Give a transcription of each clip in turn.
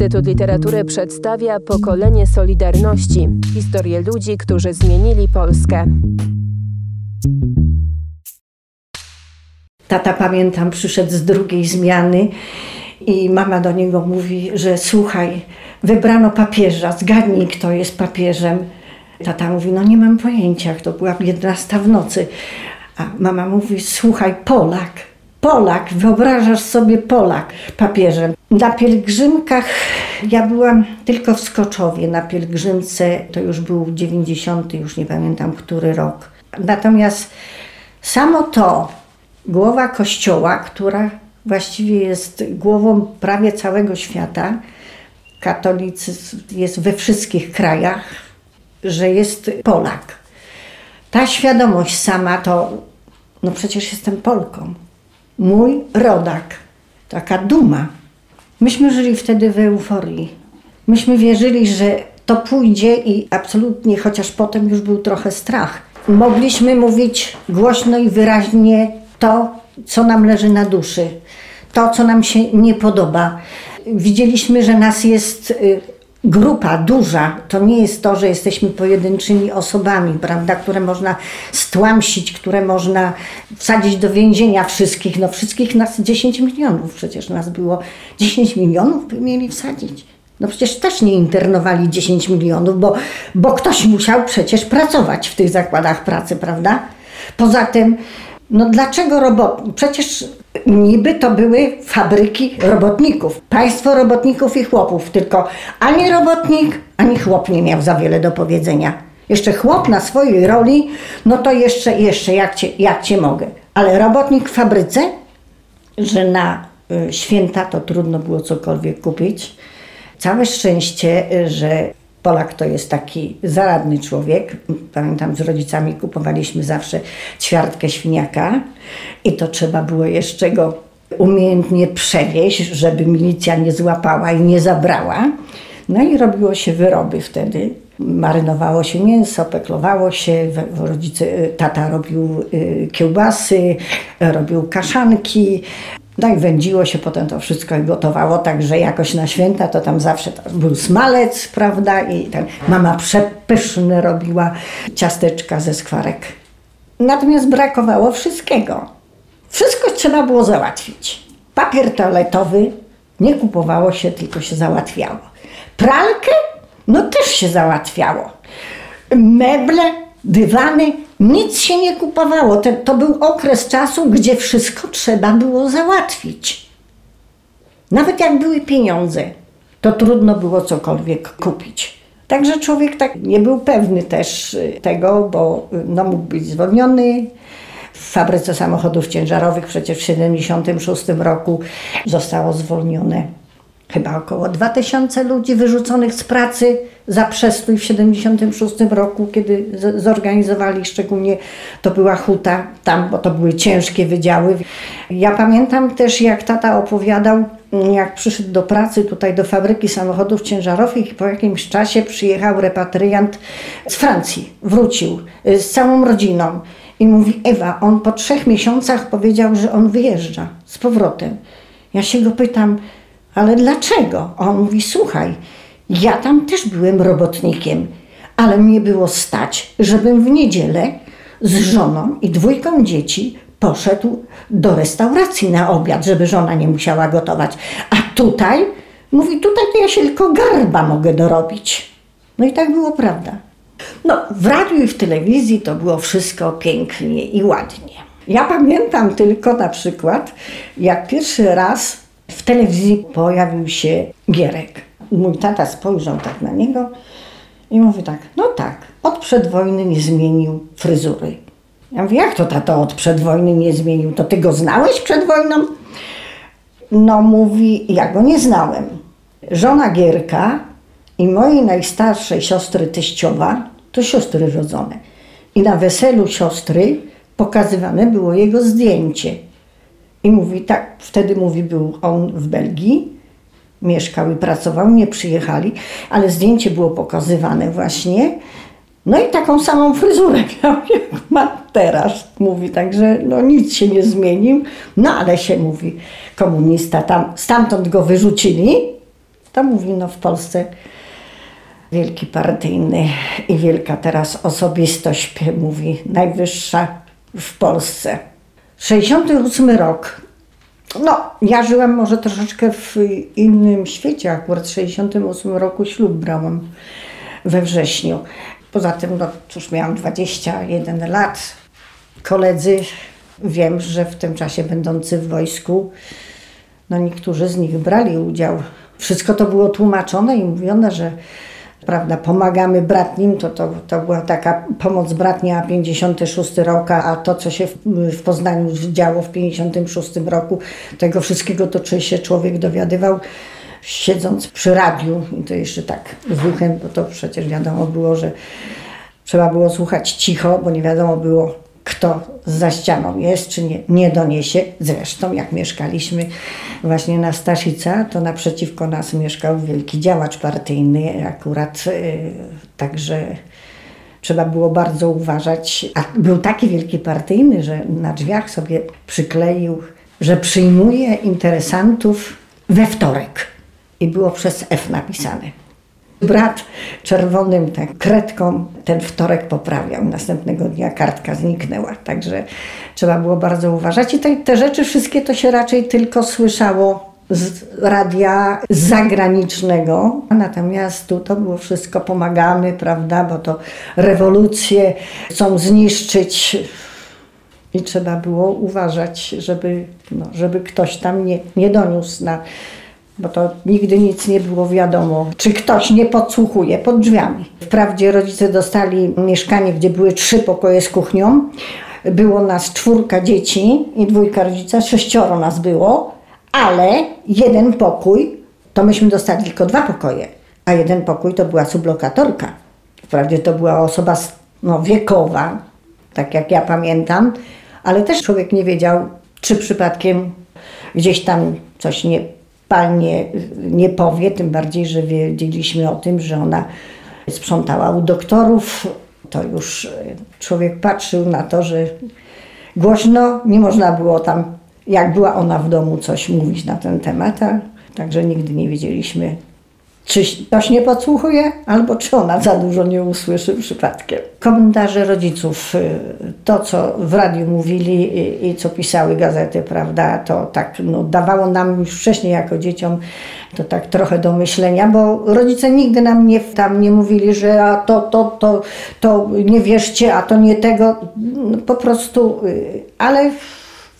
Instytut Literatury przedstawia pokolenie Solidarności historię ludzi, którzy zmienili Polskę. Tata, pamiętam, przyszedł z drugiej zmiany i mama do niego mówi, że słuchaj, wybrano papieża, zgadnij, kto jest papieżem. Tata mówi, no nie mam pojęcia, to była 11 w nocy. A mama mówi, słuchaj, Polak, Polak, wyobrażasz sobie Polak papieżem. Na pielgrzymkach, ja byłam tylko w Skoczowie, na pielgrzymce, to już był 90, już nie pamiętam który rok. Natomiast samo to, głowa kościoła, która właściwie jest głową prawie całego świata, katolicyzm jest we wszystkich krajach, że jest Polak. Ta świadomość sama to, no przecież jestem Polką. Mój rodak. Taka duma. Myśmy żyli wtedy w euforii. Myśmy wierzyli, że to pójdzie i absolutnie, chociaż potem już był trochę strach. Mogliśmy mówić głośno i wyraźnie to, co nam leży na duszy, to, co nam się nie podoba. Widzieliśmy, że nas jest y, grupa duża. To nie jest to, że jesteśmy pojedynczymi osobami, prawda, które można stłamsić, które można wsadzić do więzienia wszystkich. No wszystkich nas 10 milionów przecież nas było. 10 milionów by mieli wsadzić. No przecież też nie internowali 10 milionów, bo, bo ktoś musiał przecież pracować w tych zakładach pracy, prawda? Poza tym no dlaczego robot? Przecież niby to były fabryki robotników. Państwo robotników i chłopów, tylko ani robotnik, ani chłop nie miał za wiele do powiedzenia. Jeszcze chłop na swojej roli, no to jeszcze, jeszcze jak cię, jak cię mogę. Ale robotnik w fabryce, że na y, święta to trudno było cokolwiek kupić. Całe szczęście, y, że Polak to jest taki zaradny człowiek. Pamiętam, z rodzicami kupowaliśmy zawsze ćwiartkę świniaka i to trzeba było jeszcze go umiejętnie przewieźć, żeby milicja nie złapała i nie zabrała. No i robiło się wyroby wtedy. Marynowało się mięso, peklowało się, rodzice, tata robił y, kiełbasy, robił kaszanki, no i wędziło się potem to wszystko i gotowało, także jakoś na święta to tam zawsze był smalec, prawda? I tam mama przepyszne robiła ciasteczka ze skwarek. Natomiast brakowało wszystkiego. Wszystko trzeba było załatwić. Papier toaletowy nie kupowało się, tylko się załatwiało. Pralkę? No też się załatwiało. Meble dywany, nic się nie kupowało. To, to był okres czasu, gdzie wszystko trzeba było załatwić. Nawet jak były pieniądze, to trudno było cokolwiek kupić. Także człowiek tak nie był pewny też y, tego, bo y, no, mógł być zwolniony. W fabryce samochodów ciężarowych przecież w 1976 roku zostało zwolnione chyba około 2000 ludzi wyrzuconych z pracy za przestój w 76 roku, kiedy zorganizowali, szczególnie to była huta tam, bo to były ciężkie wydziały. Ja pamiętam też, jak tata opowiadał, jak przyszedł do pracy tutaj do fabryki samochodów ciężarowych i po jakimś czasie przyjechał repatriant z Francji, wrócił z całą rodziną. I mówi, Ewa, on po trzech miesiącach powiedział, że on wyjeżdża z powrotem. Ja się go pytam, ale dlaczego? A on mówi, słuchaj, ja tam też byłem robotnikiem, ale mnie było stać, żebym w niedzielę z żoną i dwójką dzieci poszedł do restauracji na obiad, żeby żona nie musiała gotować. A tutaj, mówi, tutaj to ja się tylko garba mogę dorobić. No i tak było prawda. No, w radiu i w telewizji to było wszystko pięknie i ładnie. Ja pamiętam tylko na przykład, jak pierwszy raz w telewizji pojawił się Gierek. Mój tata spojrzał tak na niego i mówi tak, no tak, od przedwojny nie zmienił fryzury. Ja mówię, jak to tato od przedwojny nie zmienił? To ty go znałeś przed wojną? No mówi, ja go nie znałem. Żona Gierka i mojej najstarszej siostry teściowa to siostry rodzone. I na weselu siostry pokazywane było jego zdjęcie. I mówi, tak, wtedy mówi, był on w Belgii, mieszkał i pracował, nie przyjechali, ale zdjęcie było pokazywane właśnie. No i taką samą fryzurę miał, jak ma teraz, mówi, także no nic się nie zmienił, no ale się mówi, komunista tam, stamtąd go wyrzucili, To mówi, no w Polsce wielki partyjny i wielka teraz osobistość, mówi, najwyższa w Polsce. 68 rok. No, ja żyłam może troszeczkę w innym świecie. Akurat w 68 roku ślub brałam we wrześniu. Poza tym, no cóż, miałam 21 lat. Koledzy, wiem, że w tym czasie będący w wojsku, no niektórzy z nich brali udział. Wszystko to było tłumaczone i mówione, że prawda, pomagamy bratnim, to, to, to była taka pomoc bratnia 56 rok, a to, co się w, w Poznaniu działo w 56 roku, tego wszystkiego to czy się człowiek dowiadywał siedząc przy radiu. I to jeszcze tak z uchem, bo to przecież wiadomo było, że trzeba było słuchać cicho, bo nie wiadomo było, kto za ścianą jest, czy nie, nie doniesie. Zresztą, jak mieszkaliśmy właśnie na Staszica, to naprzeciwko nas mieszkał wielki działacz partyjny, akurat yy, także trzeba było bardzo uważać. A był taki wielki partyjny, że na drzwiach sobie przykleił, że przyjmuje interesantów we wtorek. I było przez F napisane. Brat czerwonym tak, kredką ten wtorek poprawiał. Następnego dnia kartka zniknęła. Także trzeba było bardzo uważać. I te, te rzeczy wszystkie to się raczej tylko słyszało z radia zagranicznego. Natomiast tu to było wszystko pomagamy, prawda, bo to rewolucje chcą zniszczyć i trzeba było uważać, żeby, no, żeby ktoś tam nie, nie doniósł na bo to nigdy nic nie było wiadomo, czy ktoś nie podsłuchuje pod drzwiami. Wprawdzie rodzice dostali mieszkanie, gdzie były trzy pokoje z kuchnią. Było nas czwórka dzieci i dwójka rodzica, sześcioro nas było, ale jeden pokój, to myśmy dostali tylko dwa pokoje, a jeden pokój to była sublokatorka. Wprawdzie to była osoba no, wiekowa, tak jak ja pamiętam, ale też człowiek nie wiedział, czy przypadkiem gdzieś tam coś nie palnie nie powie, tym bardziej, że wiedzieliśmy o tym, że ona sprzątała u doktorów. To już człowiek patrzył na to, że głośno nie można było tam, jak była ona w domu, coś mówić na ten temat, a także nigdy nie wiedzieliśmy, czy ktoś nie podsłuchuje, albo czy ona za dużo nie usłyszy przypadkiem. Komentarze rodziców, to co w radiu mówili i, i, co pisały gazety, prawda, to tak no, dawało nam już wcześniej jako dzieciom to tak trochę do myślenia, bo rodzice nigdy nam nie, tam nie mówili, że a to, to, to, to nie wierzcie, a to nie tego, no, po prostu, y, ale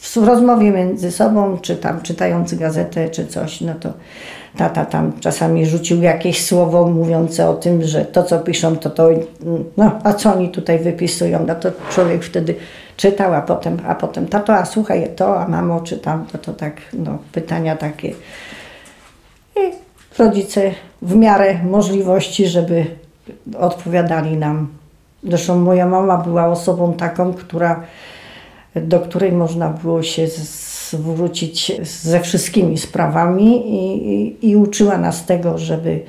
w rozmowie między sobą, czy tam czytając gazetę, czy coś, no to tata tam czasami rzucił jakieś słowo mówiące o tym, że to co piszą, to to, no a co oni tutaj wypisują, no to człowiek wtedy czytał, a potem, a potem tato, a słuchaj to, a mamo czytam, to to tak, no pytania takie. I rodzice w miarę możliwości, żeby odpowiadali nam. Zresztą moja mama była osobą taką, która, do której można było się z, zwrócić ze wszystkimi sprawami i, i, i uczyła nas tego, żeby,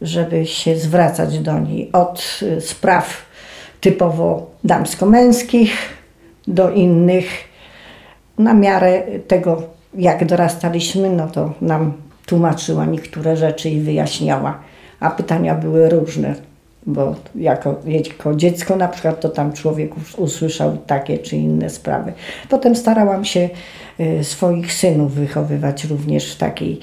żeby się zwracać do niej od spraw typowo damsko-męskich do innych. Na miarę tego, jak dorastaliśmy, no to nam tłumaczyła niektóre rzeczy i wyjaśniała, a pytania były różne bo jako, jako dziecko na przykład to tam człowiek usłyszał takie czy inne sprawy. Potem starałam się y, swoich synów wychowywać również w takiej,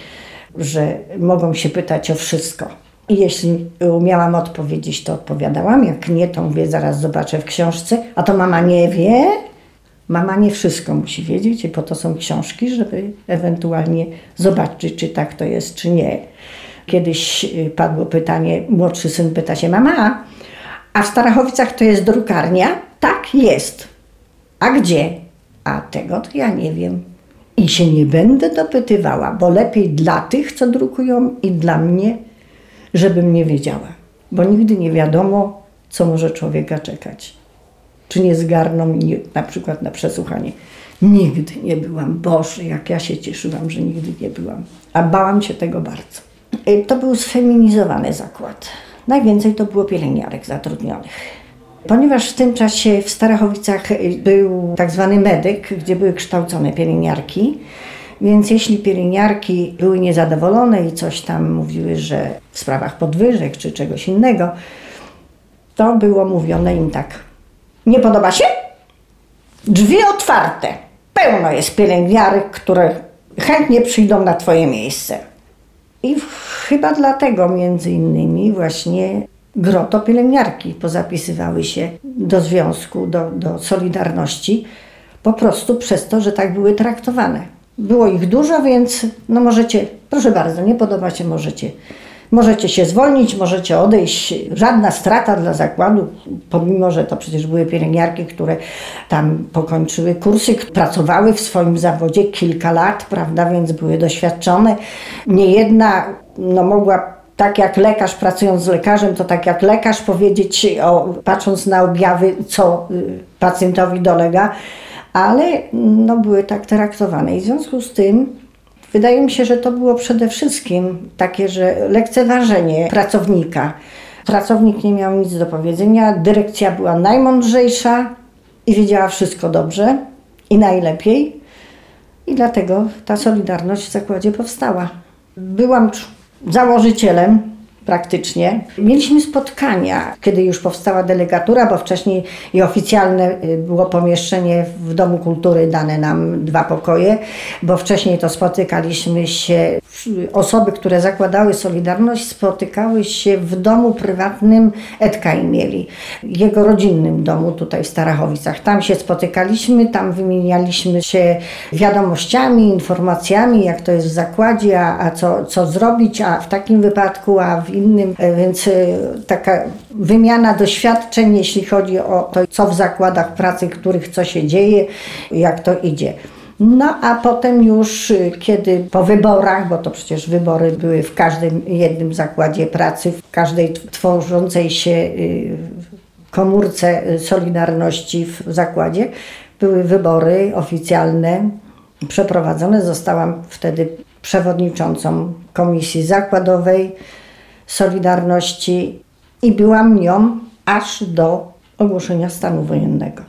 że mogą się pytać o wszystko. I jeśli umiałam odpowiedzieć, to odpowiadałam. Jak nie, to mówię, zaraz zobaczę w książce. A to mama nie wie. Mama nie wszystko musi wiedzieć i po to są książki, żeby ewentualnie zobaczyć, czy tak to jest, czy nie. Kiedyś y, padło pytanie, młodszy syn pyta się, mama, a w Starachowicach to jest drukarnia? Tak, jest. A gdzie? A tego to ja nie wiem. I się nie będę dopytywała, bo lepiej dla tych, co drukują i dla mnie, żebym nie wiedziała. Bo nigdy nie wiadomo, co może człowieka czekać. Czy nie zgarną mnie na przykład na przesłuchanie. Nigdy nie byłam. Boże, jak ja się cieszyłam, że nigdy nie byłam. A bałam się tego bardzo. Y, to był sfeminizowany zakład. Najwięcej to było pielęgniarek zatrudnionych. Ponieważ w tym czasie w Starachowicach y, był tak zwany medyk, gdzie były kształcone pielęgniarki, Więc jeśli pielęgniarki były niezadowolone i coś tam mówiły, że w sprawach podwyżek czy czegoś innego, to było mówione im tak. Nie podoba się? Drzwi otwarte. Pełno jest pielęgniarek, które chętnie przyjdą na Twoje miejsce. I chyba dlatego między innymi właśnie groto pielęgniarki pozapisywały się do związku, do, do Solidarności, po prostu przez to, że tak były traktowane. Było ich dużo, więc no możecie, proszę bardzo, nie podoba się, możecie, możecie się zwolnić, możecie odejść. Żadna strata dla zakładu, pomimo, że to przecież były pielęgniarki, które tam pokończyły kursy, pracowały w swoim zawodzie kilka lat, prawda, więc były doświadczone. Nie jedna no, mogła tak jak lekarz pracując z lekarzem, to tak jak lekarz powiedzieć, o, patrząc na objawy, co y, pacjentowi dolega, ale no, były tak traktowane. I w związku z tym wydaje mi się, że to było przede wszystkim takie, że lekceważenie pracownika. Pracownik nie miał nic do powiedzenia, dyrekcja była najmądrzejsza i wiedziała wszystko dobrze i najlepiej. I dlatego ta solidarność w zakładzie powstała. Byłam założycielem praktycznie. Mieliśmy spotkania, kiedy już powstała delegatura, bo wcześniej i oficjalne y, było pomieszczenie w Domu Kultury, dane nam dwa pokoje, bo wcześniej to spotykaliśmy się, osoby, które zakładały Solidarność, spotykały się w domu prywatnym Edka i jego rodzinnym domu tutaj w Starachowicach. Tam się spotykaliśmy, tam wymienialiśmy się wiadomościami, informacjami, jak to jest w zakładzie, a, a co, co zrobić, a w takim wypadku, a w innym, e, więc e, taka wymiana doświadczeń, jeśli chodzi o to, co w zakładach pracy, których co się dzieje, jak to idzie. No a potem już, e, kiedy po wyborach, bo to przecież wybory były w każdym jednym zakładzie pracy, w każdej tworzącej się komórce Solidarności w zakładzie, były wybory oficjalne przeprowadzone. Zostałam wtedy przewodniczącą komisji zakładowej Solidarności i byłam nią aż do ogłoszenia stanu wojennego.